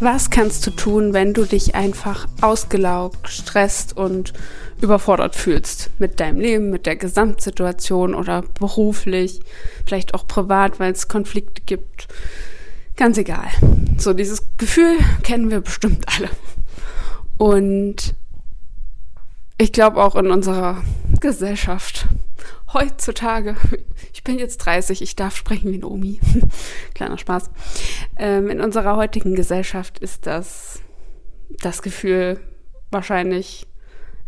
Was kannst du tun, wenn du dich einfach ausgelaugt, stresst und überfordert fühlst mit deinem Leben, mit der Gesamtsituation oder beruflich, vielleicht auch privat, weil es Konflikte gibt? Ganz egal. So dieses Gefühl kennen wir bestimmt alle. Und ich glaube auch in unserer Gesellschaft heutzutage, ich bin jetzt 30, ich darf sprechen wie ein Omi, kleiner Spaß, ähm, in unserer heutigen Gesellschaft ist das, das Gefühl wahrscheinlich,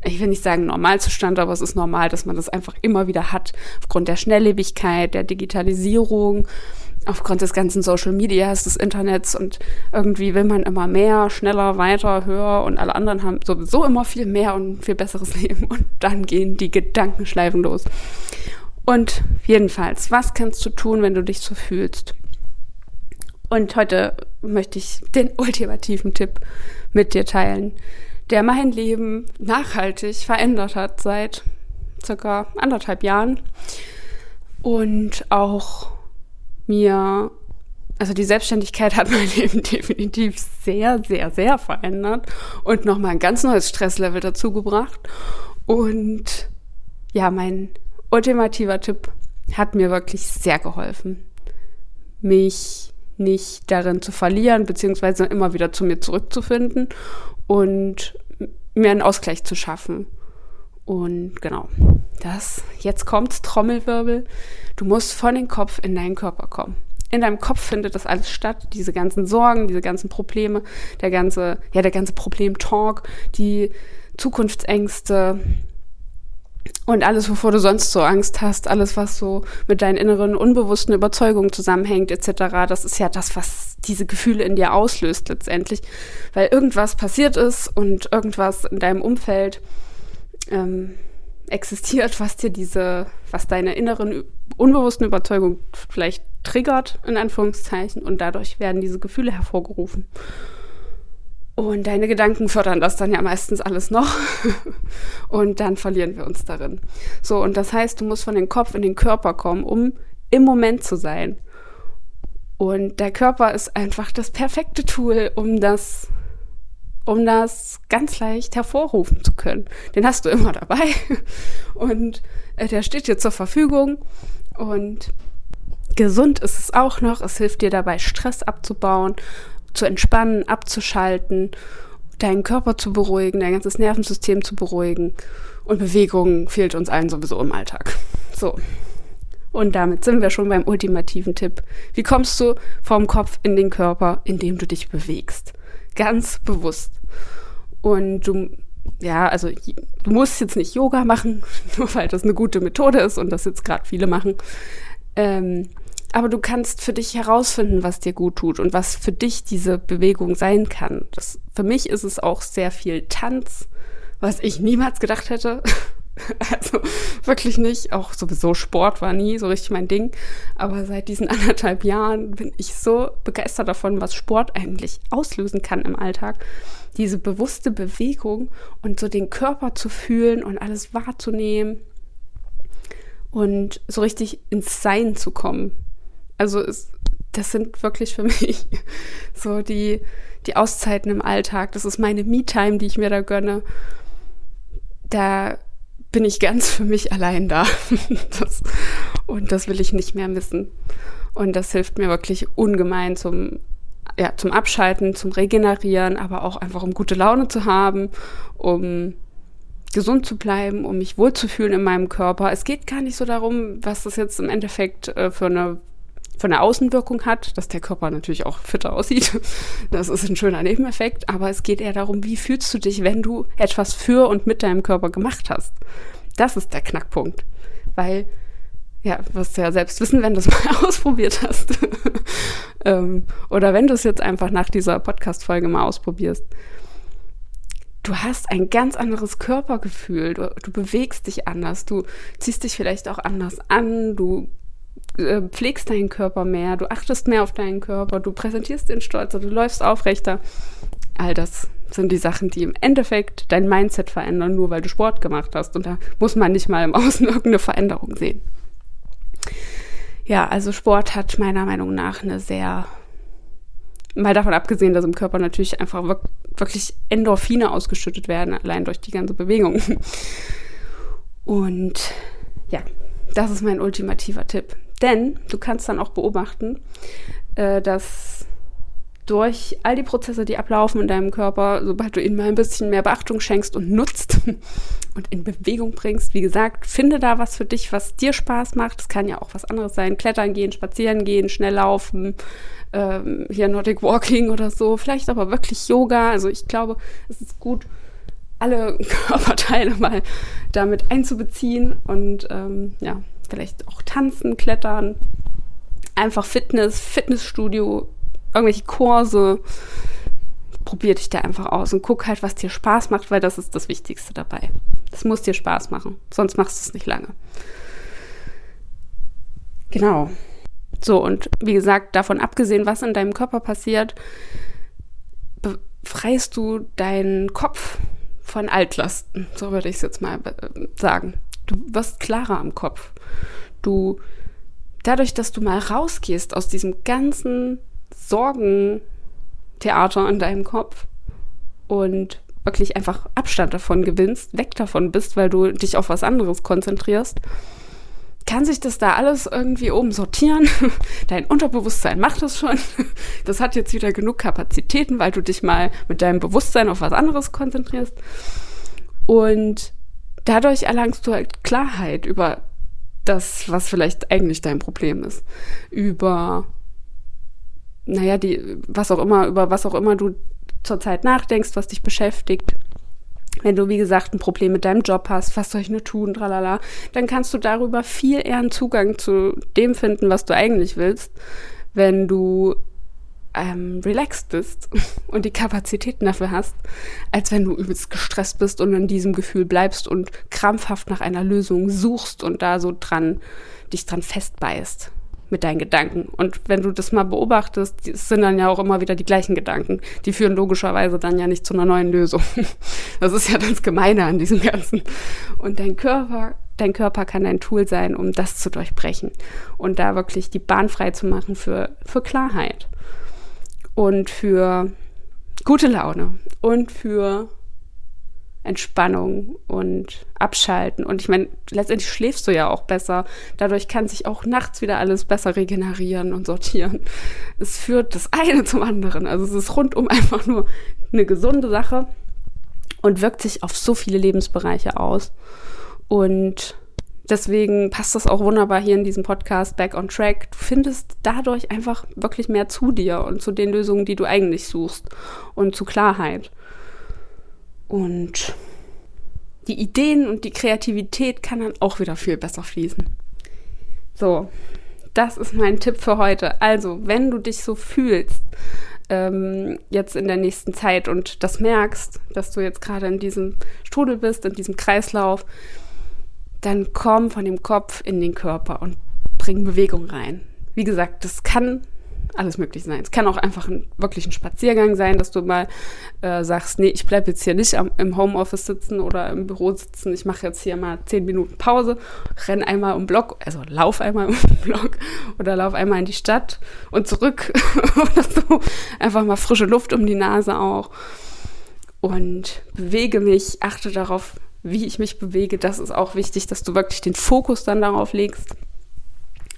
ich will nicht sagen Normalzustand, aber es ist normal, dass man das einfach immer wieder hat, aufgrund der Schnelllebigkeit, der Digitalisierung, aufgrund des ganzen Social Medias, des Internets und irgendwie will man immer mehr, schneller, weiter, höher und alle anderen haben sowieso immer viel mehr und viel besseres Leben und dann gehen die Gedankenschleifen los. Und jedenfalls, was kannst du tun, wenn du dich so fühlst? Und heute möchte ich den ultimativen Tipp mit dir teilen, der mein Leben nachhaltig verändert hat seit circa anderthalb Jahren und auch mir, also die Selbstständigkeit hat mein Leben definitiv sehr, sehr, sehr verändert und nochmal ein ganz neues Stresslevel dazu gebracht. Und ja, mein ultimativer Tipp hat mir wirklich sehr geholfen, mich nicht darin zu verlieren, beziehungsweise immer wieder zu mir zurückzufinden und mir einen Ausgleich zu schaffen. Und genau, das, jetzt kommt's, Trommelwirbel. Du musst von den Kopf in deinen Körper kommen. In deinem Kopf findet das alles statt, diese ganzen Sorgen, diese ganzen Probleme, der ganze, ja, der ganze Problem-Talk, die Zukunftsängste und alles, wovor du sonst so Angst hast, alles, was so mit deinen inneren unbewussten Überzeugungen zusammenhängt, etc., das ist ja das, was diese Gefühle in dir auslöst letztendlich, weil irgendwas passiert ist und irgendwas in deinem Umfeld ähm, existiert, was dir diese, was deine inneren unbewussten Überzeugungen vielleicht triggert, in Anführungszeichen, und dadurch werden diese Gefühle hervorgerufen. Und deine Gedanken fördern das dann ja meistens alles noch. und dann verlieren wir uns darin. So, und das heißt, du musst von dem Kopf in den Körper kommen, um im Moment zu sein. Und der Körper ist einfach das perfekte Tool, um das um das ganz leicht hervorrufen zu können. Den hast du immer dabei und äh, der steht dir zur Verfügung und gesund ist es auch noch. Es hilft dir dabei, Stress abzubauen, zu entspannen, abzuschalten, deinen Körper zu beruhigen, dein ganzes Nervensystem zu beruhigen. Und Bewegung fehlt uns allen sowieso im Alltag. So. Und damit sind wir schon beim ultimativen Tipp. Wie kommst du vom Kopf in den Körper, indem du dich bewegst? Ganz bewusst. Und du, ja, also du musst jetzt nicht Yoga machen, nur weil das eine gute Methode ist und das jetzt gerade viele machen. Ähm, aber du kannst für dich herausfinden, was dir gut tut und was für dich diese Bewegung sein kann. Das, für mich ist es auch sehr viel Tanz, was ich niemals gedacht hätte. Also wirklich nicht. Auch sowieso Sport war nie so richtig mein Ding. Aber seit diesen anderthalb Jahren bin ich so begeistert davon, was Sport eigentlich auslösen kann im Alltag. Diese bewusste Bewegung und so den Körper zu fühlen und alles wahrzunehmen und so richtig ins Sein zu kommen. Also es, das sind wirklich für mich so die, die Auszeiten im Alltag. Das ist meine Me-Time, die ich mir da gönne. Da bin ich ganz für mich allein da. das, und das will ich nicht mehr missen. Und das hilft mir wirklich ungemein zum, ja, zum Abschalten, zum Regenerieren, aber auch einfach um gute Laune zu haben, um gesund zu bleiben, um mich wohlzufühlen in meinem Körper. Es geht gar nicht so darum, was das jetzt im Endeffekt äh, für eine von der Außenwirkung hat, dass der Körper natürlich auch fitter aussieht. Das ist ein schöner Nebeneffekt, aber es geht eher darum, wie fühlst du dich, wenn du etwas für und mit deinem Körper gemacht hast. Das ist der Knackpunkt. Weil, ja, wirst du ja selbst wissen, wenn du es mal ausprobiert hast. ähm, oder wenn du es jetzt einfach nach dieser Podcast-Folge mal ausprobierst. Du hast ein ganz anderes Körpergefühl, du, du bewegst dich anders, du ziehst dich vielleicht auch anders an, du äh, pflegst deinen Körper mehr, du achtest mehr auf deinen Körper, du präsentierst den stolzer, du läufst aufrechter. All das sind die Sachen, die im Endeffekt dein Mindset verändern, nur weil du Sport gemacht hast. Und da muss man nicht mal im Außen irgendeine Veränderung sehen. Ja, also Sport hat meiner Meinung nach eine sehr Mal davon abgesehen, dass im Körper natürlich einfach wirklich Endorphine ausgeschüttet werden, allein durch die ganze Bewegung. Und ja, das ist mein ultimativer Tipp. Denn du kannst dann auch beobachten, äh, dass durch all die Prozesse, die ablaufen in deinem Körper, sobald du ihnen mal ein bisschen mehr Beachtung schenkst und nutzt und in Bewegung bringst, wie gesagt, finde da was für dich, was dir Spaß macht. Es kann ja auch was anderes sein. Klettern gehen, spazieren gehen, schnell laufen, ähm, hier Nordic Walking oder so. Vielleicht aber wirklich Yoga. Also ich glaube, es ist gut, alle Körperteile mal damit einzubeziehen und ähm, ja, vielleicht auch tanzen, klettern, einfach Fitness, Fitnessstudio, irgendwelche Kurse. Probier dich da einfach aus und guck halt, was dir Spaß macht, weil das ist das Wichtigste dabei. Das muss dir Spaß machen, sonst machst du es nicht lange. Genau. So, und wie gesagt, davon abgesehen, was in deinem Körper passiert, befreist du deinen Kopf von Altlasten. So würde ich es jetzt mal äh, sagen. Du wirst klarer am Kopf. Du, dadurch, dass du mal rausgehst aus diesem ganzen Sorgentheater in deinem Kopf und wirklich einfach Abstand davon gewinnst, weg davon bist, weil du dich auf was anderes konzentrierst, kann sich das da alles irgendwie oben sortieren. Dein Unterbewusstsein macht das schon. Das hat jetzt wieder genug Kapazitäten, weil du dich mal mit deinem Bewusstsein auf was anderes konzentrierst. Und dadurch erlangst du halt Klarheit über das, was vielleicht eigentlich dein Problem ist. Über, naja, die, was auch immer, über was auch immer du zurzeit nachdenkst, was dich beschäftigt. Wenn du, wie gesagt, ein Problem mit deinem Job hast, was soll ich nur tun, tralala, dann kannst du darüber viel eher einen Zugang zu dem finden, was du eigentlich willst, wenn du ähm, relaxed bist und die Kapazitäten dafür hast, als wenn du übelst gestresst bist und in diesem Gefühl bleibst und krampfhaft nach einer Lösung suchst und da so dran, dich dran festbeißt mit deinen Gedanken. Und wenn du das mal beobachtest, es sind dann ja auch immer wieder die gleichen Gedanken. Die führen logischerweise dann ja nicht zu einer neuen Lösung. Das ist ja das Gemeine an diesem Ganzen. Und dein Körper, dein Körper kann ein Tool sein, um das zu durchbrechen und da wirklich die Bahn frei zu machen für, für Klarheit und für gute Laune und für Entspannung und Abschalten. Und ich meine, letztendlich schläfst du ja auch besser. Dadurch kann sich auch nachts wieder alles besser regenerieren und sortieren. Es führt das eine zum anderen. Also es ist rundum einfach nur eine gesunde Sache und wirkt sich auf so viele Lebensbereiche aus. Und deswegen passt das auch wunderbar hier in diesem Podcast Back on Track. Du findest dadurch einfach wirklich mehr zu dir und zu den Lösungen, die du eigentlich suchst und zu Klarheit. Und die Ideen und die Kreativität kann dann auch wieder viel besser fließen. So, das ist mein Tipp für heute. Also, wenn du dich so fühlst, ähm, jetzt in der nächsten Zeit und das merkst, dass du jetzt gerade in diesem Strudel bist, in diesem Kreislauf, dann komm von dem Kopf in den Körper und bring Bewegung rein. Wie gesagt, das kann alles möglich sein. Es kann auch einfach ein, wirklich ein Spaziergang sein, dass du mal äh, sagst, nee, ich bleibe jetzt hier nicht am, im Homeoffice sitzen oder im Büro sitzen. Ich mache jetzt hier mal zehn Minuten Pause, renn einmal um Block, also lauf einmal um Block oder lauf einmal in die Stadt und zurück oder so. Einfach mal frische Luft um die Nase auch und bewege mich, achte darauf, wie ich mich bewege. Das ist auch wichtig, dass du wirklich den Fokus dann darauf legst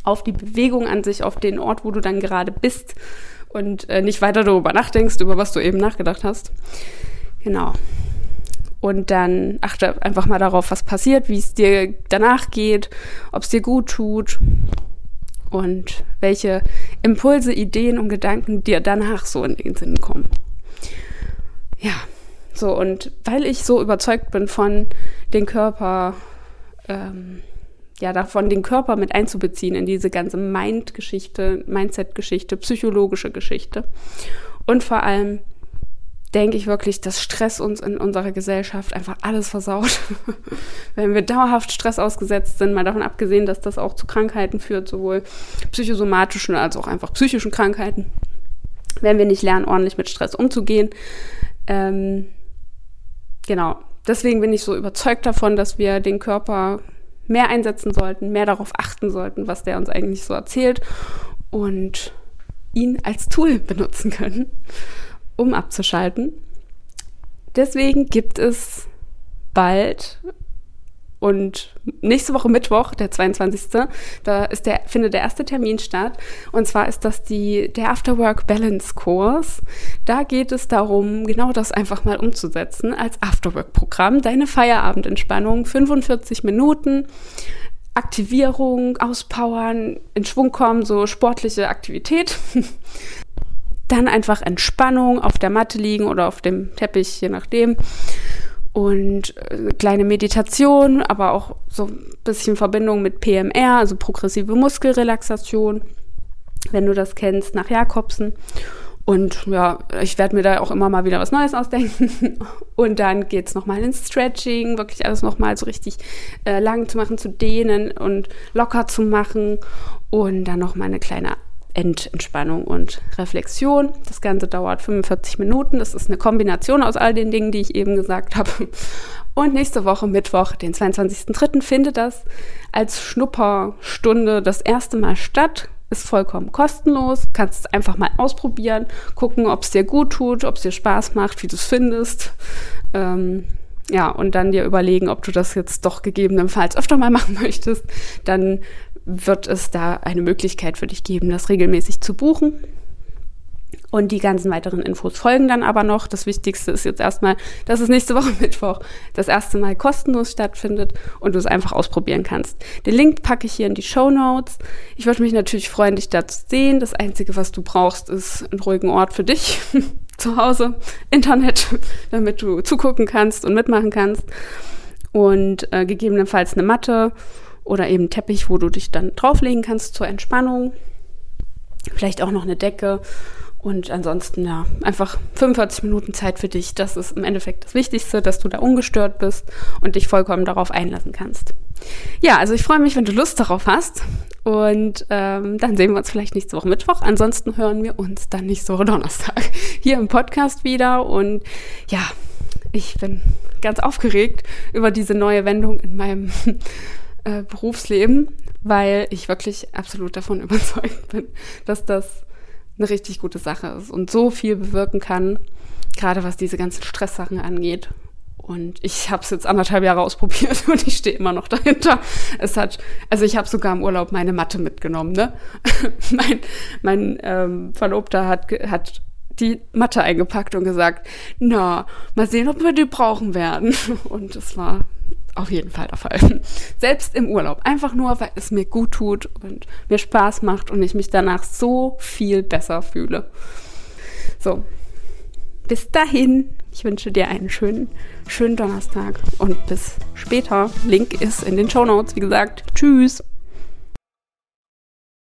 auf die Bewegung an sich, auf den Ort, wo du dann gerade bist und äh, nicht weiter darüber nachdenkst, über was du eben nachgedacht hast. Genau. Und dann achte einfach mal darauf, was passiert, wie es dir danach geht, ob es dir gut tut und welche Impulse, Ideen und Gedanken dir danach so in den Sinn kommen. Ja, so und weil ich so überzeugt bin von den Körper, ähm, ja, davon den Körper mit einzubeziehen in diese ganze Mind-Geschichte, Mindset-Geschichte, psychologische Geschichte. Und vor allem denke ich wirklich, dass Stress uns in unserer Gesellschaft einfach alles versaut. Wenn wir dauerhaft Stress ausgesetzt sind, mal davon abgesehen, dass das auch zu Krankheiten führt, sowohl psychosomatischen als auch einfach psychischen Krankheiten, wenn wir nicht lernen, ordentlich mit Stress umzugehen. Ähm, genau. Deswegen bin ich so überzeugt davon, dass wir den Körper mehr einsetzen sollten, mehr darauf achten sollten, was der uns eigentlich so erzählt. Und ihn als Tool benutzen können, um abzuschalten. Deswegen gibt es bald und nächste Woche Mittwoch, der 22. Da ist der, findet der erste Termin statt. Und zwar ist das die, der Afterwork Balance Kurs. Da geht es darum, genau das einfach mal umzusetzen als Afterwork-Programm. Deine Feierabendentspannung, 45 Minuten. Aktivierung, Auspowern, in Schwung kommen, so sportliche Aktivität. Dann einfach Entspannung auf der Matte liegen oder auf dem Teppich, je nachdem und äh, kleine Meditation, aber auch so ein bisschen Verbindung mit PMR, also progressive Muskelrelaxation, wenn du das kennst, nach Jakobsen. Und ja, ich werde mir da auch immer mal wieder was Neues ausdenken. Und dann geht's nochmal ins Stretching, wirklich alles nochmal so richtig äh, lang zu machen, zu dehnen und locker zu machen. Und dann nochmal eine kleine Ententspannung und Reflexion. Das Ganze dauert 45 Minuten. Das ist eine Kombination aus all den Dingen, die ich eben gesagt habe. Und nächste Woche, Mittwoch, den 22.03., findet das als Schnupperstunde das erste Mal statt. Ist vollkommen kostenlos. Kannst einfach mal ausprobieren, gucken, ob es dir gut tut, ob es dir Spaß macht, wie du es findest. Ähm, ja, und dann dir überlegen, ob du das jetzt doch gegebenenfalls öfter mal machen möchtest. Dann wird es da eine Möglichkeit für dich geben, das regelmäßig zu buchen. Und die ganzen weiteren Infos folgen dann aber noch. Das Wichtigste ist jetzt erstmal, dass es nächste Woche Mittwoch das erste Mal kostenlos stattfindet und du es einfach ausprobieren kannst. Den Link packe ich hier in die Show Notes. Ich würde mich natürlich freuen, dich da zu sehen. Das Einzige, was du brauchst, ist einen ruhigen Ort für dich. zu Hause, Internet, damit du zugucken kannst und mitmachen kannst. Und äh, gegebenenfalls eine Matte oder eben Teppich, wo du dich dann drauflegen kannst zur Entspannung. Vielleicht auch noch eine Decke. Und ansonsten, ja, einfach 45 Minuten Zeit für dich. Das ist im Endeffekt das Wichtigste, dass du da ungestört bist und dich vollkommen darauf einlassen kannst. Ja, also ich freue mich, wenn du Lust darauf hast. Und ähm, dann sehen wir uns vielleicht nächste Woche Mittwoch. Ansonsten hören wir uns dann nächste Woche Donnerstag hier im Podcast wieder. Und ja, ich bin ganz aufgeregt über diese neue Wendung in meinem äh, Berufsleben, weil ich wirklich absolut davon überzeugt bin, dass das eine richtig gute Sache ist und so viel bewirken kann, gerade was diese ganzen Stresssachen angeht. Und ich habe es jetzt anderthalb Jahre ausprobiert und ich stehe immer noch dahinter. Es hat, also ich habe sogar im Urlaub meine Matte mitgenommen. Ne? mein mein ähm, Verlobter hat, hat die Matte eingepackt und gesagt, na, mal sehen, ob wir die brauchen werden. Und es war auf jeden Fall der Fall. Selbst im Urlaub. Einfach nur, weil es mir gut tut und mir Spaß macht und ich mich danach so viel besser fühle. So. Bis dahin. Ich wünsche dir einen schönen, schönen Donnerstag und bis später. Link ist in den Show Notes, wie gesagt. Tschüss.